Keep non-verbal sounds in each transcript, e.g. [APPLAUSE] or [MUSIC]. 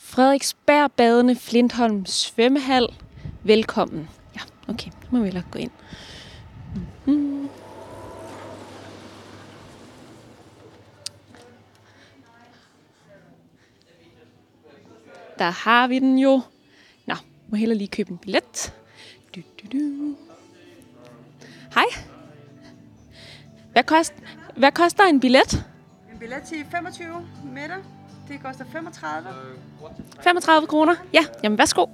Frederiksberg Badende Flintholm Svømmehal. Velkommen. Ja, okay, nu må vi lige gå ind. Mm. Der har vi den jo. Nå, må heller lige købe en billet. Du, du, du. Hej. Hvad, kost, hvad koster en billet? En billet til 25 meter. Det koster 35. 35 kroner. Ja, jamen værsgo.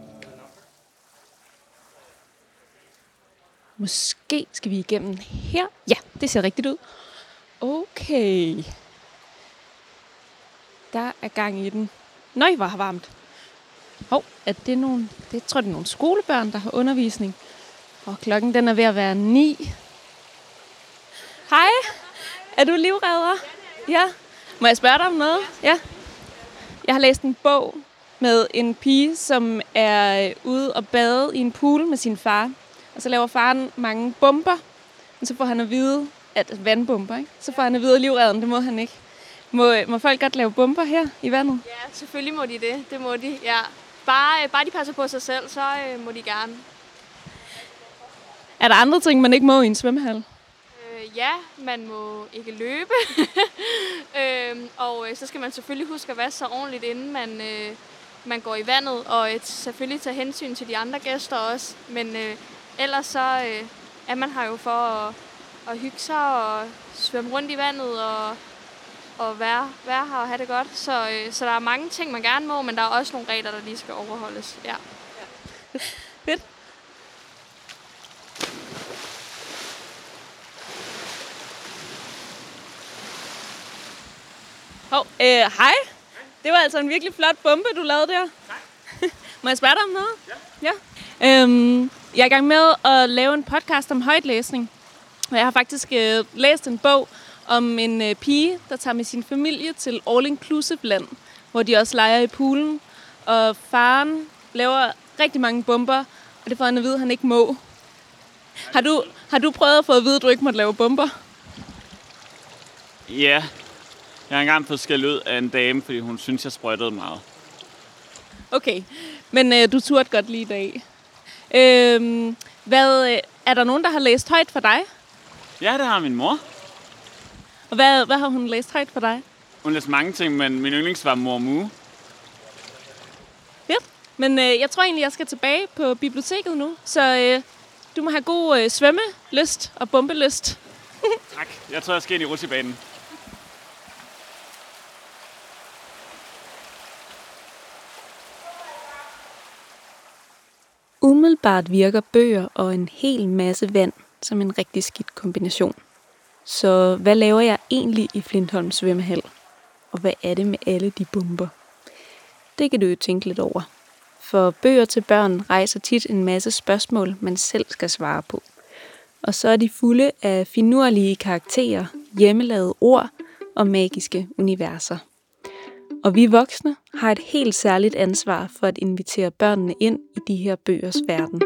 Måske skal vi igennem her. Ja, det ser rigtigt ud. Okay. Der er gang i den. Nøj, hvor har varmt. Hov, er det nogle... Det tror jeg, det er nogle skolebørn, der har undervisning. Og klokken den er ved at være 9. Hej, er du livredder? Ja. Må jeg spørge dig om noget? Ja. Jeg har læst en bog med en pige, som er ude og bade i en pool med sin far. Og så laver faren mange bomber. Og så får han at vide, at vandbomber, ikke? Så får han at vide, at livredden, det må han ikke. Må, må folk godt lave bomber her i vandet? Ja, selvfølgelig må de det. Det må de, ja. Bare, bare de passer på sig selv, så øh, må de gerne. Er der andre ting, man ikke må i en svømmehal? Ja, man må ikke løbe. [LAUGHS] øhm, og øh, så skal man selvfølgelig huske at vaske sig ordentligt, inden man, øh, man går i vandet. Og øh, selvfølgelig tage hensyn til de andre gæster også. Men øh, ellers så øh, er man her jo for at, at hygge sig og svømme rundt i vandet og, og være, være her og have det godt. Så, øh, så der er mange ting, man gerne må, men der er også nogle regler, der lige skal overholdes. Ja. ja. Hov, øh, hej. Det var altså en virkelig flot bombe, du lavede der. Tak. [LAUGHS] Må jeg spørge dig om noget? Ja. ja. Øhm, jeg er i gang med at lave en podcast om højtlæsning. Og jeg har faktisk øh, læst en bog om en øh, pige, der tager med sin familie til All Inclusive Land, hvor de også leger i poolen. Og faren laver rigtig mange bomber, og det får han at vide, at han ikke må. Har du, har du prøvet at få at vide, at du ikke måtte lave bomber? Ja. Jeg har engang fået skæld ud af en dame, fordi hun synes, jeg sprøjtede meget. Okay, men øh, du turde godt lige i dag. Øhm, hvad, øh, er der nogen, der har læst højt for dig? Ja, det har min mor. Og hvad, hvad har hun læst højt for dig? Hun læste mange ting, men min yndlings var Mor Mu. Fedt. Men øh, jeg tror egentlig, jeg skal tilbage på biblioteket nu. Så øh, du må have god øh, svømmelyst og bombelyst. [LAUGHS] Tak. Jeg tror, jeg skal ind i rutsjebanen. Umiddelbart virker bøger og en hel masse vand som en rigtig skidt kombination. Så hvad laver jeg egentlig i Flintholm svømmehal? Og hvad er det med alle de bomber? Det kan du jo tænke lidt over. For bøger til børn rejser tit en masse spørgsmål, man selv skal svare på. Og så er de fulde af finurlige karakterer, hjemmelavede ord og magiske universer. Og vi voksne har et helt særligt ansvar for at invitere børnene ind i de her bøgers verden.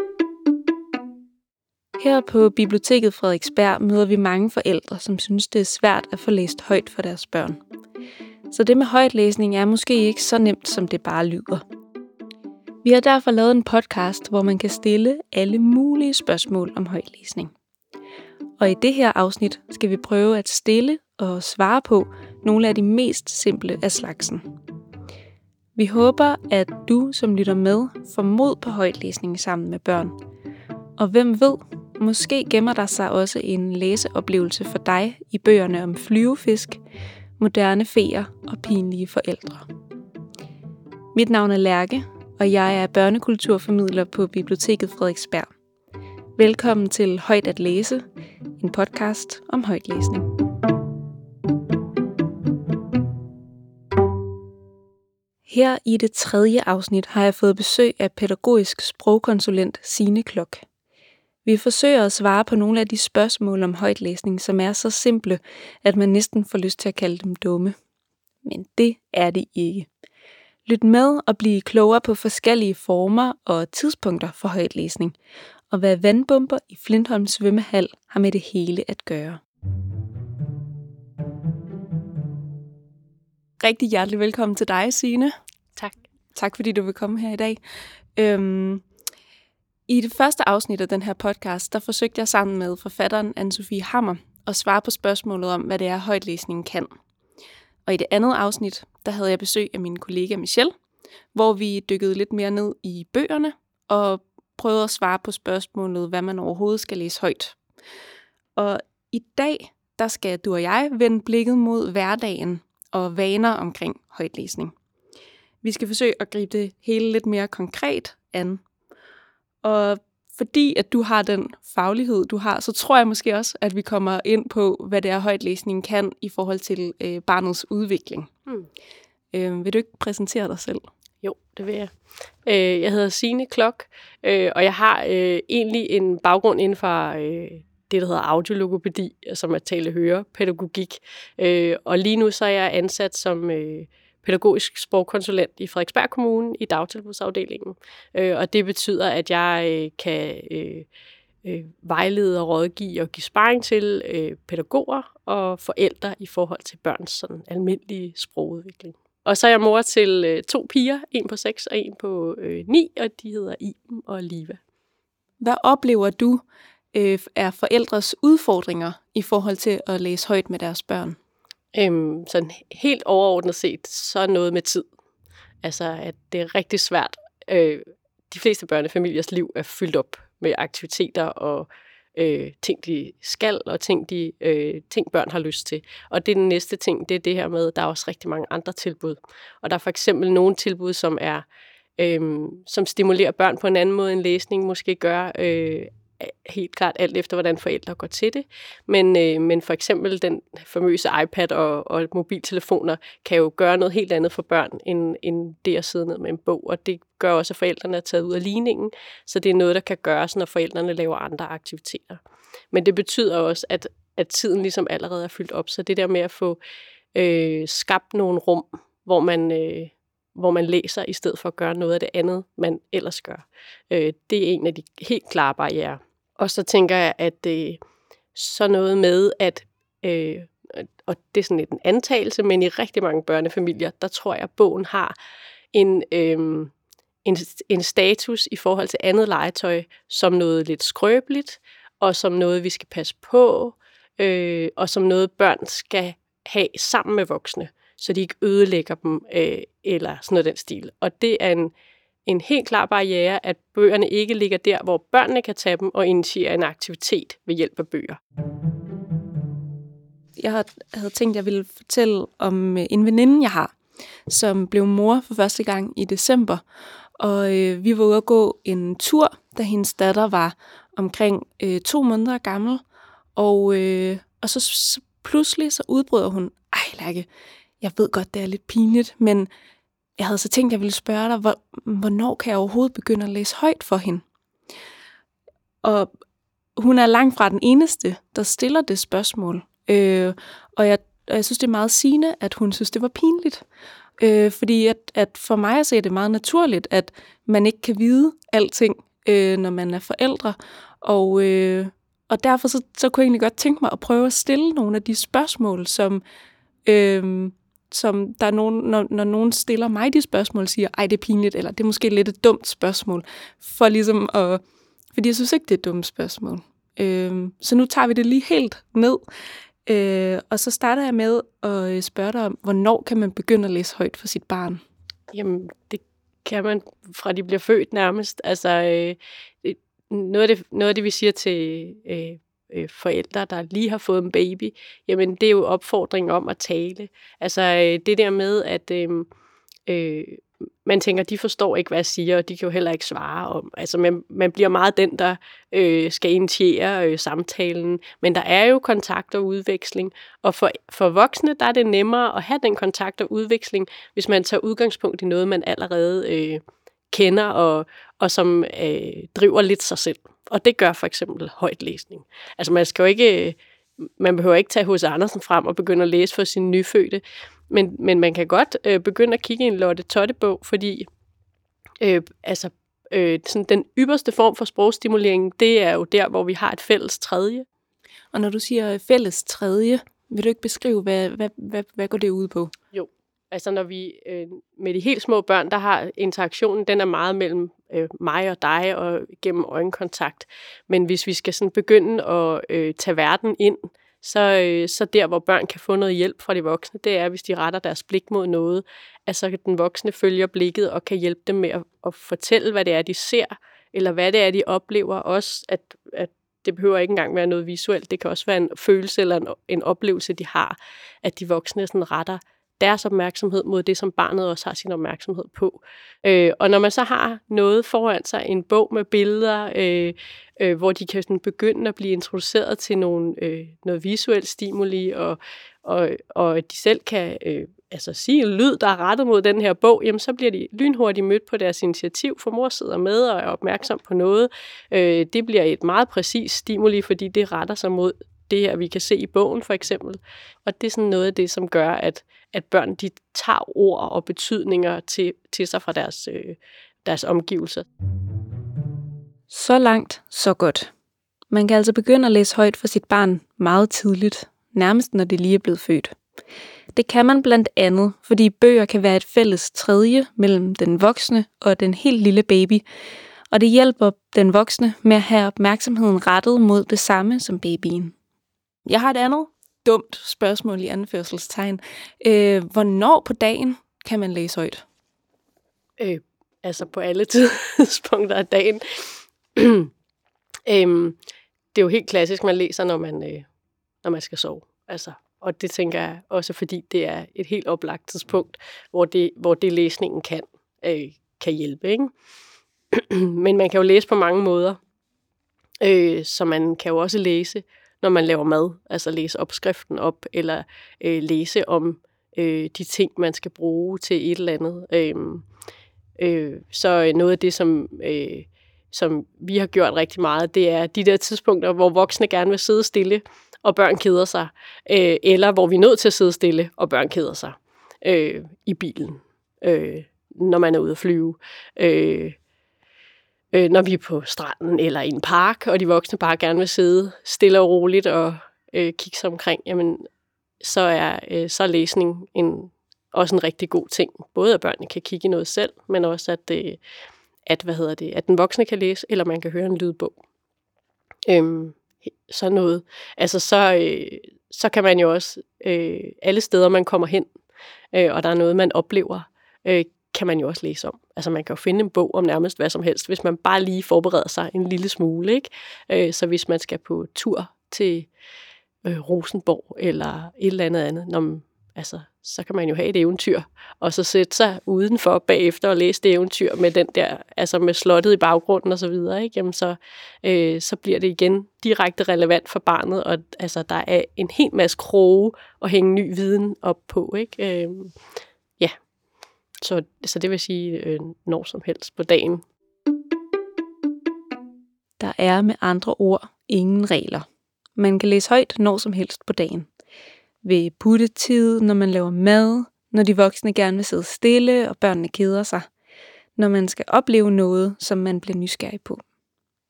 Her på Biblioteket Frederiksberg møder vi mange forældre, som synes, det er svært at få læst højt for deres børn. Så det med højtlæsning er måske ikke så nemt, som det bare lyder. Vi har derfor lavet en podcast, hvor man kan stille alle mulige spørgsmål om højtlæsning. Og i det her afsnit skal vi prøve at stille og svare på nogle af de mest simple af slagsen. Vi håber, at du, som lytter med, får mod på højtlæsning sammen med børn. Og hvem ved, måske gemmer der sig også en læseoplevelse for dig i bøgerne om flyvefisk, moderne feer og pinlige forældre. Mit navn er Lærke, og jeg er børnekulturformidler på Biblioteket Frederiksberg. Velkommen til Højt at læse, en podcast om højtlæsning. Her i det tredje afsnit har jeg fået besøg af pædagogisk sprogkonsulent Sine Klok. Vi forsøger at svare på nogle af de spørgsmål om højtlæsning, som er så simple, at man næsten får lyst til at kalde dem dumme. Men det er det ikke. Lyt med og bliv klogere på forskellige former og tidspunkter for højtlæsning, og hvad vandbomber i Flintholm svømmehal har med det hele at gøre. Rigtig hjertelig velkommen til dig, Signe. Tak. fordi du vil komme her i dag. Øhm, I det første afsnit af den her podcast, der forsøgte jeg sammen med forfatteren Anne-Sophie Hammer at svare på spørgsmålet om, hvad det er, højtlæsningen kan. Og i det andet afsnit, der havde jeg besøg af min kollega Michelle, hvor vi dykkede lidt mere ned i bøgerne og prøvede at svare på spørgsmålet, hvad man overhovedet skal læse højt. Og i dag, der skal du og jeg vende blikket mod hverdagen og vaner omkring højtlæsning. Vi skal forsøge at gribe det hele lidt mere konkret an. Og fordi at du har den faglighed, du har, så tror jeg måske også, at vi kommer ind på, hvad det er, højtlæsning kan i forhold til øh, barnets udvikling. Hmm. Øh, vil du ikke præsentere dig selv? Jo, det vil jeg. Øh, jeg hedder Signe Klok, øh, og jeg har øh, egentlig en baggrund inden for øh, det, der hedder audiologopædi, som er tale-høre pædagogik. Øh, og lige nu så er jeg ansat som øh, pædagogisk sprogkonsulent i Frederiksberg Kommune i dagtilbudsafdelingen. Øh, og det betyder, at jeg øh, kan øh, øh, vejlede og rådgive og give sparring til øh, pædagoger og forældre i forhold til børns sådan, almindelige sprogudvikling. Og så er jeg mor til øh, to piger, en på 6 og en på øh, 9, og de hedder Iben og Liva. Hvad oplever du øh, er forældres udfordringer i forhold til at læse højt med deres børn? Øhm, sådan helt overordnet set, så noget med tid. Altså, at det er rigtig svært. Øh, de fleste børnefamiliers liv er fyldt op med aktiviteter og øh, ting, de skal, og ting, de, øh, ting, børn har lyst til. Og det er den næste ting, det er det her med, at der er også rigtig mange andre tilbud. Og der er for eksempel nogle tilbud, som er øh, som stimulerer børn på en anden måde end læsning, måske gør øh, helt klart alt efter, hvordan forældre går til det. Men, øh, men for eksempel den famøse iPad og, og mobiltelefoner kan jo gøre noget helt andet for børn, end, end det at sidde ned med en bog. Og det gør også, at forældrene er taget ud af ligningen. Så det er noget, der kan gøres, når forældrene laver andre aktiviteter. Men det betyder også, at, at tiden ligesom allerede er fyldt op. Så det der med at få øh, skabt nogle rum, hvor man... Øh, hvor man læser, i stedet for at gøre noget af det andet, man ellers gør. Øh, det er en af de helt klare barriere. Og så tænker jeg, at øh, så noget med, at, øh, og det er sådan lidt en antagelse, men i rigtig mange børnefamilier, der tror jeg, at bogen har en, øh, en, en status i forhold til andet legetøj, som noget lidt skrøbeligt, og som noget, vi skal passe på, øh, og som noget, børn skal have sammen med voksne, så de ikke ødelægger dem, øh, eller sådan noget den stil. Og det er en, en helt klar barriere, at bøgerne ikke ligger der, hvor børnene kan tage dem og initiere en aktivitet ved hjælp af bøger. Jeg havde tænkt, at jeg ville fortælle om øh, en veninde, jeg har, som blev mor for første gang i december. Og øh, vi var ude at gå en tur, da hendes datter var omkring øh, to måneder gammel. Og, øh, og så, så pludselig så udbryder hun, ej Lærke, jeg ved godt, det er lidt pinligt, men jeg havde så tænkt, at jeg ville spørge dig, hvor, hvornår kan jeg overhovedet begynde at læse højt for hende? Og hun er langt fra den eneste, der stiller det spørgsmål. Øh, og, jeg, og jeg synes, det er meget sigende, at hun synes, det var pinligt. Øh, fordi at, at for mig så er det meget naturligt, at man ikke kan vide alting, øh, når man er forældre. Og, øh, og derfor så, så kunne jeg egentlig godt tænke mig at prøve at stille nogle af de spørgsmål, som, øh, som der er nogen, når, når nogen stiller mig de spørgsmål, siger, ej, det er pinligt, eller det er måske lidt et dumt spørgsmål, for ligesom at, fordi jeg synes ikke, det er et dumt spørgsmål. Øh, så nu tager vi det lige helt ned, øh, og så starter jeg med at øh, spørge dig om, hvornår kan man begynde at læse højt for sit barn? Jamen, det kan man fra de bliver født nærmest. Altså, øh, noget, af det, noget af det, vi siger til øh, øh, forældre, der lige har fået en baby, jamen det er jo opfordring om at tale. Altså øh, det der med, at øh, øh, man tænker, de forstår ikke, hvad jeg siger, og de kan jo heller ikke svare om. Altså man, man bliver meget den, der øh, skal initiere øh, samtalen. Men der er jo kontakt og udveksling, og for, for voksne, der er det nemmere at have den kontakt og udveksling, hvis man tager udgangspunkt i noget, man allerede øh, kender, og, og som øh, driver lidt sig selv. Og det gør for eksempel højt læsning. Altså man skal jo ikke, øh, man behøver ikke tage hos Andersen frem og begynde at læse for sin nyfødte, men, men man kan godt øh, begynde at kigge i en Lotte Totte-bog, fordi øh, altså, øh, sådan den ypperste form for sprogstimulering, det er jo der, hvor vi har et fælles tredje. Og når du siger øh, fælles tredje, vil du ikke beskrive, hvad, hvad, hvad, hvad går det ud på? Altså når vi øh, med de helt små børn, der har interaktionen, den er meget mellem øh, mig og dig og gennem øjenkontakt. Men hvis vi skal sådan begynde at øh, tage verden ind, så, øh, så der, hvor børn kan få noget hjælp fra de voksne, det er, hvis de retter deres blik mod noget, at så den voksne følger blikket og kan hjælpe dem med at, at fortælle, hvad det er, de ser, eller hvad det er, de oplever. Også at, at det behøver ikke engang være noget visuelt, det kan også være en følelse eller en, en oplevelse, de har, at de voksne sådan retter deres opmærksomhed mod det, som barnet også har sin opmærksomhed på. Øh, og når man så har noget foran sig, en bog med billeder, øh, øh, hvor de kan sådan begynde at blive introduceret til nogle, øh, noget visuel stimuli, og, og, og de selv kan øh, altså sige en lyd, der er rettet mod den her bog, jamen så bliver de lynhurtigt mødt på deres initiativ, for mor sidder med og er opmærksom på noget. Øh, det bliver et meget præcis stimuli, fordi det retter sig mod det her, vi kan se i bogen for eksempel. Og det er sådan noget af det, som gør, at, at børn de tager ord og betydninger til, til sig fra deres, øh, deres omgivelser. Så langt, så godt. Man kan altså begynde at læse højt for sit barn meget tidligt, nærmest når det lige er blevet født. Det kan man blandt andet, fordi bøger kan være et fælles tredje mellem den voksne og den helt lille baby, og det hjælper den voksne med at have opmærksomheden rettet mod det samme som babyen. Jeg har et andet dumt spørgsmål i anførselstegn. Øh, hvornår på dagen kan man læse højt? Øh, altså på alle [LAUGHS] tidspunkter af dagen. [CLEARS THROAT] øhm, det er jo helt klassisk, man læser, når man, øh, når man skal sove. Altså, og det tænker jeg også, fordi det er et helt oplagt tidspunkt, hvor det, hvor det læsningen kan, øh, kan hjælpe. Ikke? [CLEARS THROAT] Men man kan jo læse på mange måder. Øh, så man kan jo også læse når man laver mad, altså læse opskriften op, eller øh, læse om øh, de ting, man skal bruge til et eller andet. Øh, øh, så øh, noget af det, som, øh, som vi har gjort rigtig meget, det er de der tidspunkter, hvor voksne gerne vil sidde stille, og børn keder sig, øh, eller hvor vi er nødt til at sidde stille, og børn keder sig øh, i bilen, øh, når man er ude at flyve. Øh, øh, når vi er på stranden eller i en park, og de voksne bare gerne vil sidde stille og roligt og øh, kigge sig omkring, jamen, så er, øh, så er læsning en, også en rigtig god ting. Både at børnene kan kigge i noget selv, men også at, øh, at, hvad hedder det, at den voksne kan læse, eller man kan høre en lydbog. Øhm, så noget. Altså så, øh, så kan man jo også øh, alle steder, man kommer hen, øh, og der er noget, man oplever, øh, kan man jo også læse om. Altså man kan jo finde en bog om nærmest hvad som helst, hvis man bare lige forbereder sig en lille smule. Ikke? Øh, så hvis man skal på tur til øh, Rosenborg eller et eller andet andet, når man, altså, så kan man jo have et eventyr, og så sætte sig udenfor bagefter og læse det eventyr med den der, altså med slottet i baggrunden og så videre, ikke? Jamen så, øh, så bliver det igen direkte relevant for barnet, og altså, der er en hel masse kroge at hænge ny viden op på, ikke? Øh, så, så det vil sige øh, når som helst på dagen. Der er med andre ord ingen regler. Man kan læse højt når som helst på dagen. Ved puttetid, når man laver mad, når de voksne gerne vil sidde stille, og børnene keder sig. Når man skal opleve noget, som man bliver nysgerrig på.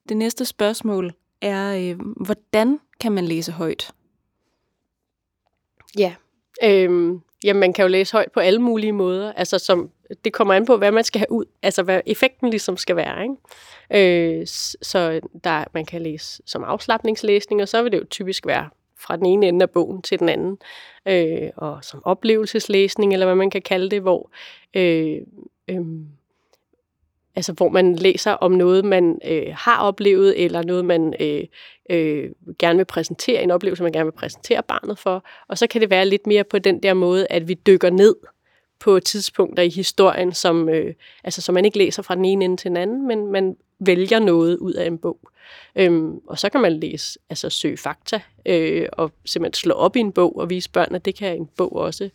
Det næste spørgsmål er, øh, hvordan kan man læse højt? Ja, øhm, Jamen, man kan jo læse højt på alle mulige måder. Altså, som, det kommer an på, hvad man skal have ud. Altså, hvad effekten ligesom skal være. Ikke? Øh, så der, man kan læse som afslappningslæsning, og så vil det jo typisk være fra den ene ende af bogen til den anden. Øh, og som oplevelseslæsning, eller hvad man kan kalde det, hvor øh, øh, altså hvor man læser om noget, man øh, har oplevet, eller noget, man øh, øh, gerne vil præsentere, en oplevelse, man gerne vil præsentere barnet for. Og så kan det være lidt mere på den der måde, at vi dykker ned på tidspunkter i historien, som, øh, altså, som man ikke læser fra den ene ende til den anden, men man vælger noget ud af en bog. Øhm, og så kan man læse, altså søge fakta, øh, og simpelthen slå op i en bog og vise børn, at det kan en bog også.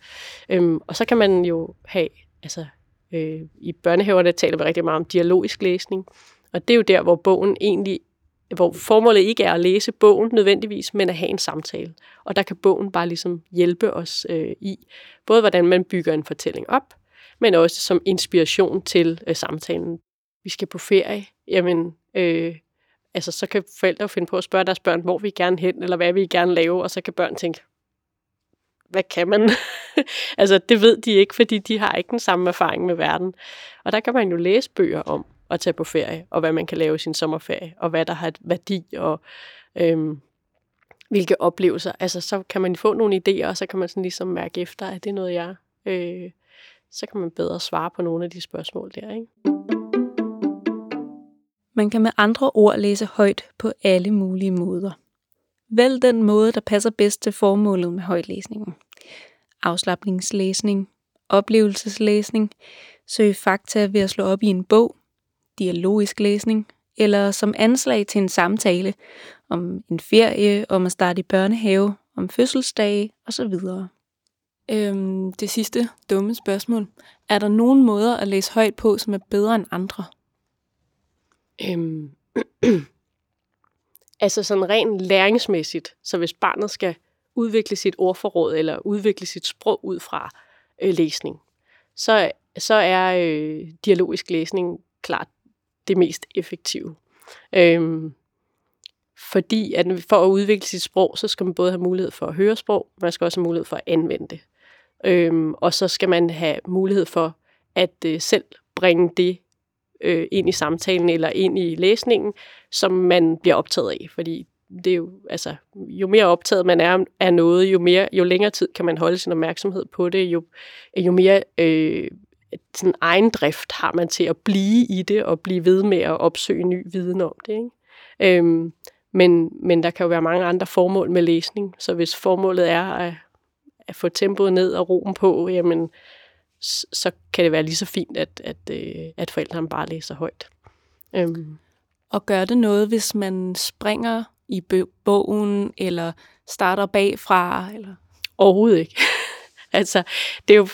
Øhm, og så kan man jo have altså, Øh, I børnehaverne taler vi rigtig meget om dialogisk læsning, og det er jo der, hvor bogen egentlig hvor formålet ikke er at læse bogen nødvendigvis, men at have en samtale. Og der kan bogen bare ligesom hjælpe os øh, i, både hvordan man bygger en fortælling op, men også som inspiration til øh, samtalen. Vi skal på ferie, jamen, øh, altså så kan forældre finde på at spørge deres børn, hvor vi gerne hen, eller hvad vi gerne lave, og så kan børn tænke, hvad kan man? [LAUGHS] altså, det ved de ikke, fordi de har ikke den samme erfaring med verden. Og der kan man jo læse bøger om at tage på ferie, og hvad man kan lave i sin sommerferie, og hvad der har et værdi, og øhm, hvilke oplevelser. Altså, så kan man få nogle idéer, og så kan man sådan ligesom mærke efter, at det er noget, jeg... Øh, så kan man bedre svare på nogle af de spørgsmål der, ikke? Man kan med andre ord læse højt på alle mulige måder. Vælg den måde, der passer bedst til formålet med højtlæsningen. Afslappningslæsning, oplevelseslæsning, søg fakta ved at slå op i en bog, dialogisk læsning, eller som anslag til en samtale om en ferie, om at starte i børnehave, om fødselsdage osv. Øhm, det sidste dumme spørgsmål. Er der nogen måder at læse højt på, som er bedre end andre? Øhm, [CLEARS THROAT] altså sådan rent læringsmæssigt, så hvis barnet skal udvikle sit ordforråd eller udvikle sit sprog ud fra øh, læsning, så, så er øh, dialogisk læsning klart det mest effektive. Øhm, fordi at for at udvikle sit sprog, så skal man både have mulighed for at høre sprog, man skal også have mulighed for at anvende det. Øhm, og så skal man have mulighed for at øh, selv bringe det øh, ind i samtalen eller ind i læsningen, som man bliver optaget af. Fordi det er jo, altså, jo mere optaget man er af noget, jo, mere, jo længere tid kan man holde sin opmærksomhed på det, jo, jo mere øh, sådan egen drift har man til at blive i det og blive ved med at opsøge ny viden om det. Ikke? Øhm, men, men der kan jo være mange andre formål med læsning, så hvis formålet er at, at få tempoet ned og roen på, jamen, så kan det være lige så fint, at, at, øh, at forældrene bare læser højt. Øhm. Og gør det noget, hvis man springer i bogen, eller starter bagfra? Eller? Overhovedet ikke. [LAUGHS] altså, det er jo,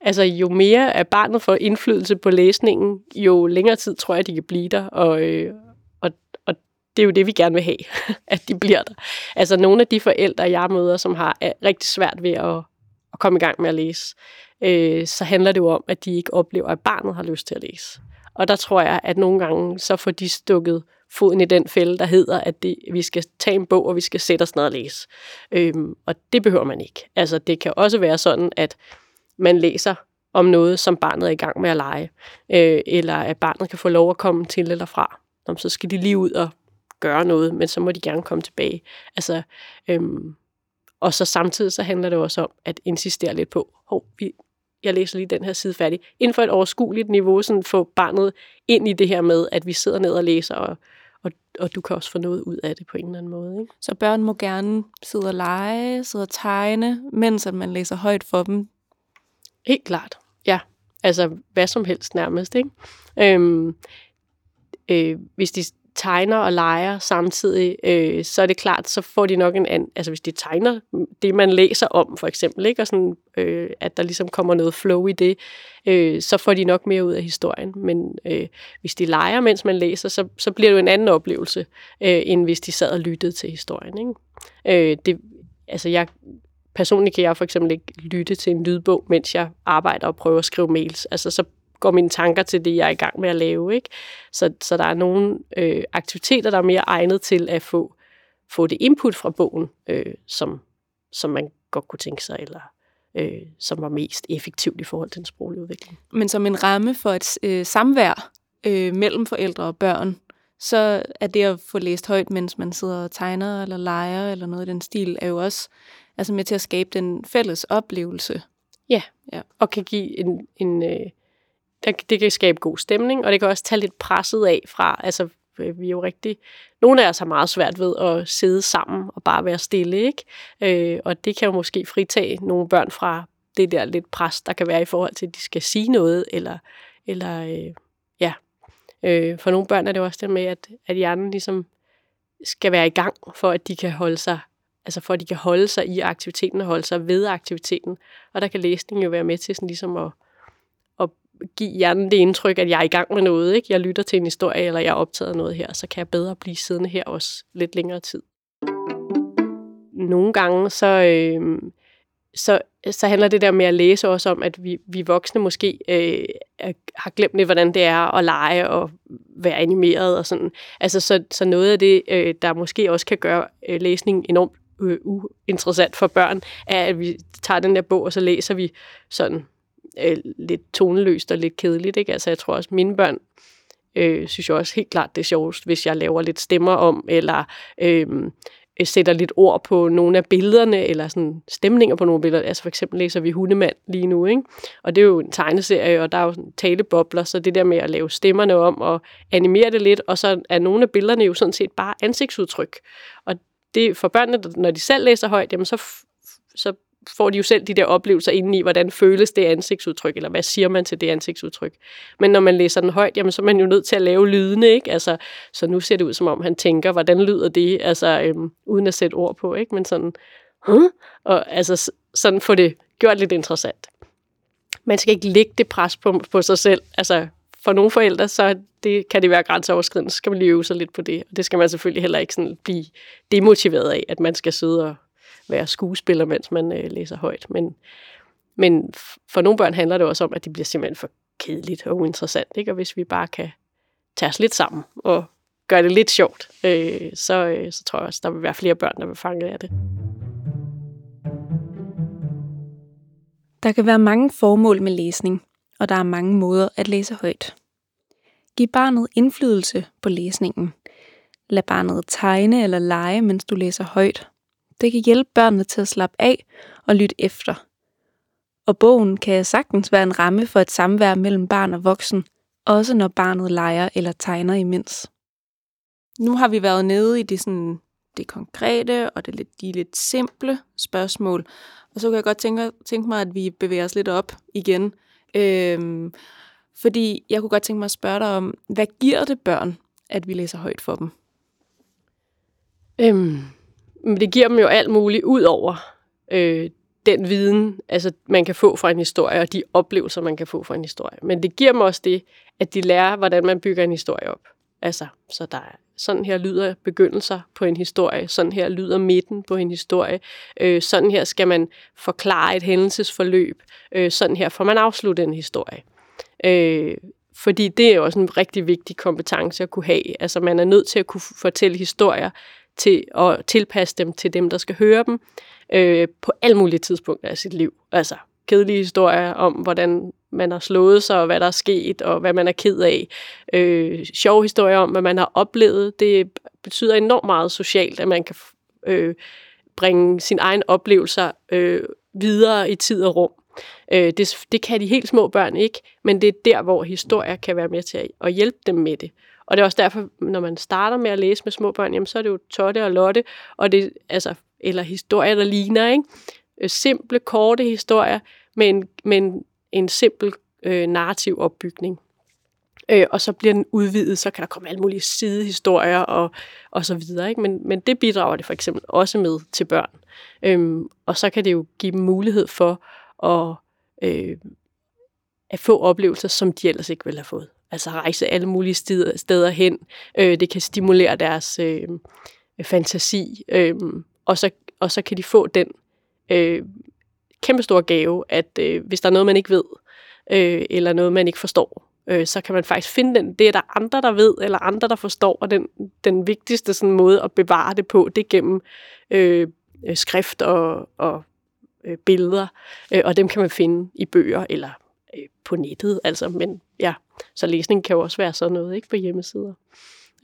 altså, jo mere at barnet får indflydelse på læsningen, jo længere tid tror jeg, de kan blive der. Og, øh, og, og det er jo det, vi gerne vil have, [LAUGHS] at de bliver der. Altså, nogle af de forældre, jeg møder, som har rigtig svært ved at, at komme i gang med at læse, øh, så handler det jo om, at de ikke oplever, at barnet har lyst til at læse. Og der tror jeg, at nogle gange, så får de stukket foden i den fælde, der hedder, at det, vi skal tage en bog, og vi skal sætte os ned og læse. Øhm, og det behøver man ikke. Altså, det kan også være sådan, at man læser om noget, som barnet er i gang med at lege, øh, eller at barnet kan få lov at komme til eller fra. Om så skal de lige ud og gøre noget, men så må de gerne komme tilbage. Altså, øhm, og så samtidig så handler det også om at insistere lidt på, hov, vi, jeg læser lige den her side færdig, inden for et overskueligt niveau, sådan få barnet ind i det her med, at vi sidder ned og læser, og, og, og du kan også få noget ud af det på en eller anden måde. Ikke? Så børn må gerne sidde og lege, sidde og tegne, mens at man læser højt for dem? Helt klart, ja. Altså hvad som helst nærmest. Ikke? Øhm, øh, hvis de tegner og leger samtidig, øh, så er det klart, så får de nok en anden, altså hvis de tegner det, man læser om, for eksempel, ikke? og sådan, øh, at der ligesom kommer noget flow i det, øh, så får de nok mere ud af historien. Men øh, hvis de leger, mens man læser, så, så bliver det jo en anden oplevelse, øh, end hvis de sad og lyttede til historien. Ikke? Øh, det, altså jeg, personligt kan jeg for eksempel ikke lytte til en lydbog, mens jeg arbejder og prøver at skrive mails. Altså så går mine tanker til det, jeg er i gang med at lave. Ikke? Så, så der er nogle øh, aktiviteter, der er mere egnet til at få, få det input fra bogen, øh, som, som man godt kunne tænke sig, eller øh, som var mest effektivt i forhold til en sproglig udvikling. Men som en ramme for et øh, samvær øh, mellem forældre og børn, så er det at få læst højt, mens man sidder og tegner eller leger eller noget i den stil, er jo også altså med til at skabe den fælles oplevelse. Ja, ja. og kan give en, en, øh, det kan skabe god stemning, og det kan også tage lidt presset af fra, altså øh, vi er jo rigtig, nogle af os har meget svært ved at sidde sammen og bare være stille, ikke? Øh, og det kan jo måske fritage nogle børn fra det der lidt pres, der kan være i forhold til, at de skal sige noget, eller, eller øh, ja. Øh, for nogle børn er det også det med, at, at hjernen ligesom skal være i gang, for at de kan holde sig altså for at de kan holde sig i aktiviteten og holde sig ved aktiviteten. Og der kan læsning jo være med til sådan ligesom at, give hjernen det indtryk, at jeg er i gang med noget. Ikke? Jeg lytter til en historie, eller jeg er optaget noget her, så kan jeg bedre blive siddende her også lidt længere tid. Nogle gange, så, øh, så, så handler det der med at læse også om, at vi, vi voksne måske øh, har glemt lidt, hvordan det er at lege og være animeret og sådan. Altså, så, så noget af det, øh, der måske også kan gøre øh, læsningen enormt øh, uinteressant for børn, er, at vi tager den der bog, og så læser vi sådan øh, lidt toneløst og lidt kedeligt. Ikke? Altså, jeg tror også, mine børn øh, synes jeg også helt klart, det er sjovest, hvis jeg laver lidt stemmer om, eller øh, øh, sætter lidt ord på nogle af billederne, eller sådan stemninger på nogle billeder. Altså for eksempel læser vi Hundemand lige nu, ikke? og det er jo en tegneserie, og der er jo sådan talebobler, så det der med at lave stemmerne om og animere det lidt, og så er nogle af billederne jo sådan set bare ansigtsudtryk. Og det for børnene, når de selv læser højt, jamen så, så får de jo selv de der oplevelser indeni, hvordan føles det ansigtsudtryk, eller hvad siger man til det ansigtsudtryk. Men når man læser den højt, jamen så er man jo nødt til at lave lydene, ikke? Altså, så nu ser det ud, som om han tænker, hvordan lyder det, altså øhm, uden at sætte ord på, ikke? Men sådan, huh? og altså sådan få det gjort lidt interessant. Man skal ikke lægge det pres på, på sig selv. Altså, for nogle forældre, så det, kan det være grænseoverskridende, så skal man lige øve sig lidt på det. Og det skal man selvfølgelig heller ikke sådan blive demotiveret af, at man skal sidde og være skuespiller, mens man øh, læser højt. Men, men for nogle børn handler det også om, at det bliver simpelthen for kedeligt og uinteressant. Ikke? Og hvis vi bare kan tage os lidt sammen og gøre det lidt sjovt, øh, så, øh, så tror jeg også, der vil være flere børn, der vil fange af det. Der kan være mange formål med læsning, og der er mange måder at læse højt. Giv barnet indflydelse på læsningen. Lad barnet tegne eller lege, mens du læser højt, det kan hjælpe børnene til at slappe af og lytte efter. Og bogen kan sagtens være en ramme for et samvær mellem barn og voksen, også når barnet leger eller tegner imens. Nu har vi været nede i det, sådan, det konkrete og det lidt, de lidt simple spørgsmål, og så kan jeg godt tænke, tænke mig, at vi bevæger os lidt op igen. Øhm, fordi jeg kunne godt tænke mig at spørge dig om, hvad giver det børn, at vi læser højt for dem? Øhm, men det giver dem jo alt muligt ud over øh, den viden, altså man kan få fra en historie, og de oplevelser, man kan få fra en historie. Men det giver dem også det, at de lærer, hvordan man bygger en historie op. Altså, så der er sådan her lyder begyndelser på en historie, sådan her lyder midten på en historie, øh, sådan her skal man forklare et hændelsesforløb, øh, sådan her får man afsluttet en historie. Øh, fordi det er jo også en rigtig vigtig kompetence at kunne have. Altså man er nødt til at kunne fortælle historier, til at tilpasse dem til dem, der skal høre dem, øh, på alle mulige tidspunkter af sit liv. Altså kedelige historier om, hvordan man har slået sig, og hvad der er sket, og hvad man er ked af. Øh, sjove historier om, hvad man har oplevet. Det betyder enormt meget socialt, at man kan øh, bringe sin egen oplevelser øh, videre i tid og rum. Øh, det, det kan de helt små børn ikke, men det er der, hvor historier kan være med til at, at hjælpe dem med det. Og det er også derfor, når man starter med at læse med små børn, jamen, så er det jo Totte og Lotte, og det, altså, eller historier, der ligner. Ikke? Øh, simple, korte historier med en, med en, en simpel øh, narrativ opbygning. Øh, og så bliver den udvidet, så kan der komme alle mulige sidehistorier og, og så videre. Ikke? Men, men det bidrager det for eksempel også med til børn. Øhm, og så kan det jo give dem mulighed for at, øh, at få oplevelser, som de ellers ikke ville have fået altså rejse alle mulige steder, steder hen. Øh, det kan stimulere deres øh, fantasi, øh, og, så, og så kan de få den øh, kæmpestore gave, at øh, hvis der er noget, man ikke ved, øh, eller noget, man ikke forstår, øh, så kan man faktisk finde den. Det er der andre, der ved, eller andre, der forstår, og den, den vigtigste sådan, måde at bevare det på, det er gennem øh, skrift og, og øh, billeder, øh, og dem kan man finde i bøger, eller øh, på nettet, altså, men ja, så læsning kan jo også være sådan noget, ikke på hjemmesider.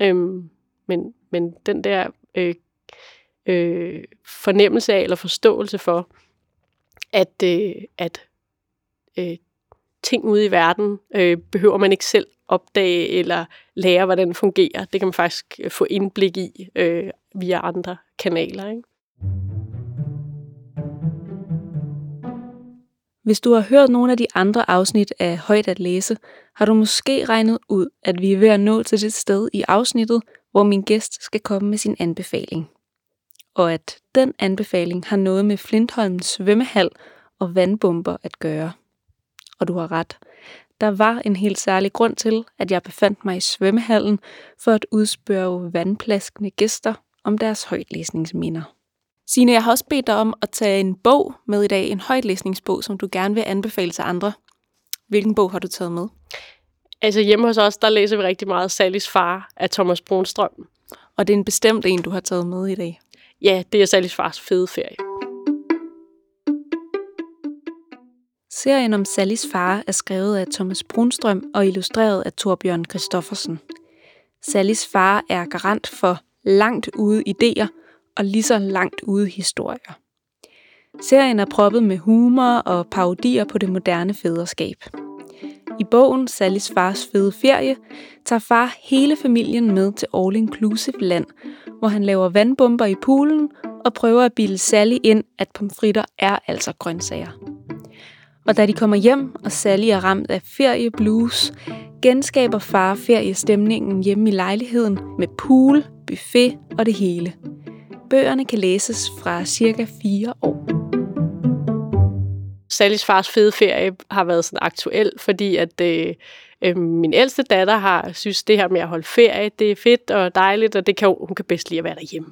Øhm, men, men den der øh, øh, fornemmelse af, eller forståelse for, at, øh, at øh, ting ude i verden øh, behøver man ikke selv opdage eller lære, hvordan det fungerer. Det kan man faktisk få indblik i øh, via andre kanaler. Ikke? Hvis du har hørt nogle af de andre afsnit af Højt at læse, har du måske regnet ud, at vi er ved at nå til det sted i afsnittet, hvor min gæst skal komme med sin anbefaling. Og at den anbefaling har noget med Flintholmens svømmehal og vandbomber at gøre. Og du har ret. Der var en helt særlig grund til, at jeg befandt mig i svømmehallen for at udspørge vandplaskende gæster om deres højtlæsningsminder. Signe, jeg har også bedt dig om at tage en bog med i dag, en højtlæsningsbog, som du gerne vil anbefale til andre. Hvilken bog har du taget med? Altså hjemme hos os, der læser vi rigtig meget Sallys far af Thomas Brunstrøm. Og det er en bestemt en, du har taget med i dag? ja, det er Sallys fars fede ferie. Serien om Sallys far er skrevet af Thomas Brunstrøm og illustreret af Torbjørn Christoffersen. Sallys far er garant for langt ude idéer og lige så langt ude historier. Serien er proppet med humor og parodier på det moderne fædreskab. I bogen Sallys fars fede ferie tager far hele familien med til All Inclusive Land, hvor han laver vandbomber i poolen og prøver at bilde Sally ind, at pomfritter er altså grøntsager. Og da de kommer hjem, og Sally er ramt af ferieblues, genskaber far feriestemningen hjemme i lejligheden med pool, buffet og det hele. Bøgerne kan læses fra cirka 4 år. Sallys fars fede ferie har været sådan aktuel, fordi at øh, øh, min ældste datter har synes det her med at holde ferie, det er fedt og dejligt, og det kan, hun kan bedst lide at være derhjemme.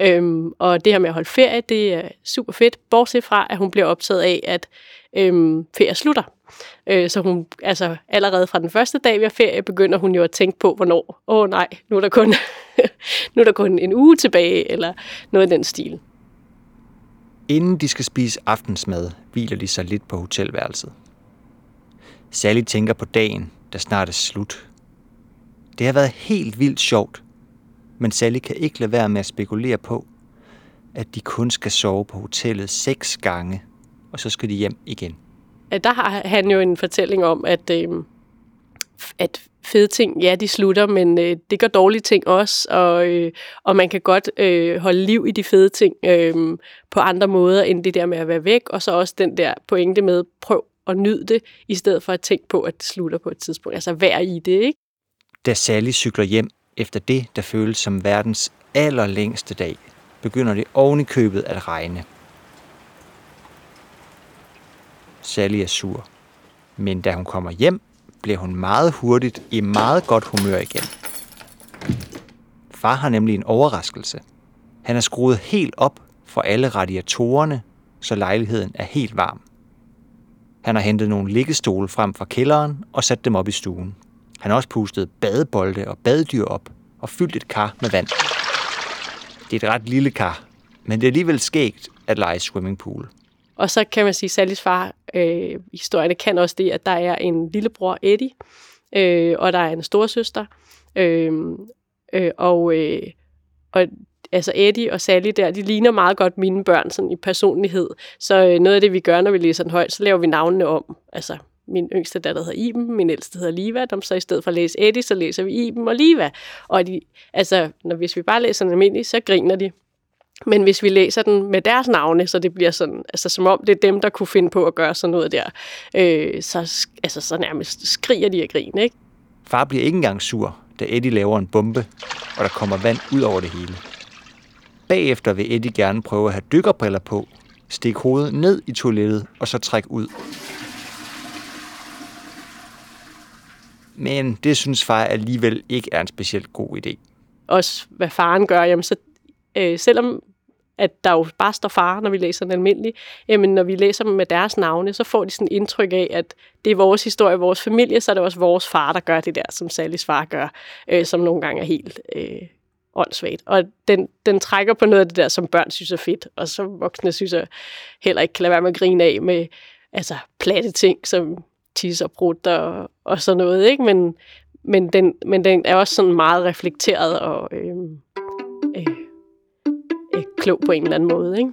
Øhm, og det her med at holde ferie, det er super fedt, bortset fra, at hun bliver optaget af, at øhm, ferie slutter. Øh, så hun, altså allerede fra den første dag, vi har ferie, begynder hun jo at tænke på, hvornår, åh oh, nej, nu er, der kun, [LAUGHS] nu er der kun en uge tilbage, eller noget i den stil. Inden de skal spise aftensmad, hviler de sig lidt på hotelværelset. Sally tænker på dagen, der snart er slut. Det har været helt vildt sjovt, men Sally kan ikke lade være med at spekulere på, at de kun skal sove på hotellet seks gange, og så skal de hjem igen. Der har han jo en fortælling om, at, øh, at fede ting, ja, de slutter, men øh, det gør dårlige ting også, og, øh, og man kan godt øh, holde liv i de fede ting øh, på andre måder, end det der med at være væk, og så også den der pointe med, prøv at nyde det, i stedet for at tænke på, at det slutter på et tidspunkt. Altså vær i det, ikke? Da Sally cykler hjem efter det, der føles som verdens allerlængste dag, begynder det oven i købet at regne. Sally er sur. Men da hun kommer hjem, bliver hun meget hurtigt i meget godt humør igen. Far har nemlig en overraskelse. Han har skruet helt op for alle radiatorerne, så lejligheden er helt varm. Han har hentet nogle liggestole frem fra kælderen og sat dem op i stuen. Han har også pustet badebolde og badedyr op og fyldt et kar med vand. Det er et ret lille kar, men det er alligevel skægt at lege swimmingpool. Og så kan man sige, at Sallys far, øh, historierne kan også det, at der er en lillebror, Eddie, øh, og der er en storsøster. Øh, øh, og, øh, og altså Eddie og Sally der, de ligner meget godt mine børn sådan i personlighed. Så øh, noget af det, vi gør, når vi læser den højt, så laver vi navnene om. Altså min yngste datter hedder Iben, min ældste hedder Liva, dem så i stedet for at læse Eddie, så læser vi Iben og Liva. Og de, altså, når, hvis vi bare læser den almindelig, så griner de. Men hvis vi læser den med deres navne, så det bliver sådan, altså som om det er dem, der kunne finde på at gøre sådan noget der, øh, så, altså, så nærmest skriger de af grin, ikke? Far bliver ikke engang sur, da Eddie laver en bombe, og der kommer vand ud over det hele. Bagefter vil Eddie gerne prøve at have dykkerbriller på, stikke hovedet ned i toilettet og så trække ud. Men det synes far alligevel ikke er en specielt god idé. Også hvad faren gør, jamen så øh, selvom at der jo bare står far, når vi læser den almindelig, jamen når vi læser dem med deres navne, så får de sådan indtryk af, at det er vores historie, vores familie, så er det også vores far, der gør det der, som Sallys far gør, øh, som nogle gange er helt øh, åndssvagt. Og den, den trækker på noget af det der, som børn synes er fedt, og som voksne synes er heller ikke kan lade være med at grine af med altså, platte ting, som tis og brud og, og sådan noget. Ikke? Men, men, den, men den er også sådan meget reflekteret og øh, øh, øh, klog på en eller anden måde. Ikke?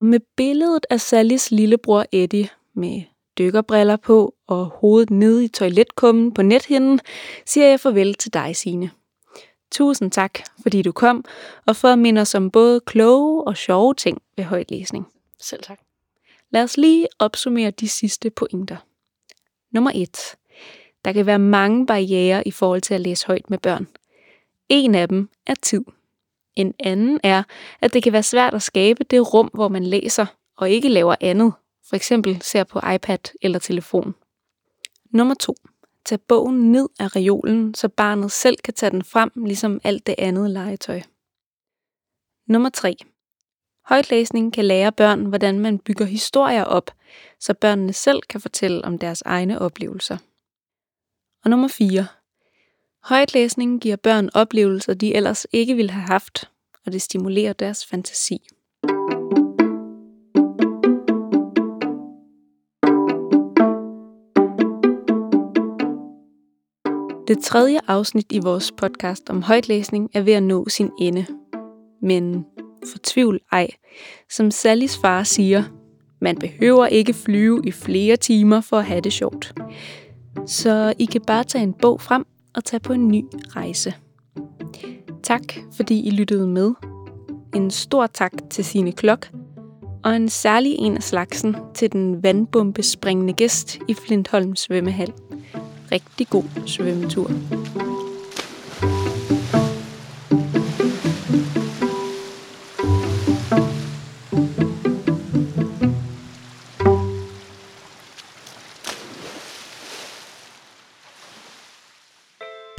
Med billedet af Sallys lillebror Eddie med dykkerbriller på og hovedet nede i toiletkummen på nethinden, siger jeg farvel til dig, Signe. Tusind tak, fordi du kom, og for at minde os om både kloge og sjove ting ved højtlæsning. Selv tak. Lad os lige opsummere de sidste pointer. Nummer 1. Der kan være mange barriere i forhold til at læse højt med børn. En af dem er tid. En anden er, at det kan være svært at skabe det rum, hvor man læser og ikke laver andet, for eksempel ser på iPad eller telefon. Nummer 2. Tag bogen ned af reolen, så barnet selv kan tage den frem, ligesom alt det andet legetøj. Nummer 3. Højtlæsning kan lære børn, hvordan man bygger historier op, så børnene selv kan fortælle om deres egne oplevelser. Og nummer 4. Højtlæsning giver børn oplevelser, de ellers ikke ville have haft, og det stimulerer deres fantasi. Det tredje afsnit i vores podcast om højtlæsning er ved at nå sin ende. Men fortvivl ej. Som Sallys far siger, man behøver ikke flyve i flere timer for at have det sjovt. Så I kan bare tage en bog frem og tage på en ny rejse. Tak, fordi I lyttede med. En stor tak til sine Klok, og en særlig en af slagsen til den vandbombespringende gæst i Flintholm svømmehal. Rigtig god svømmetur.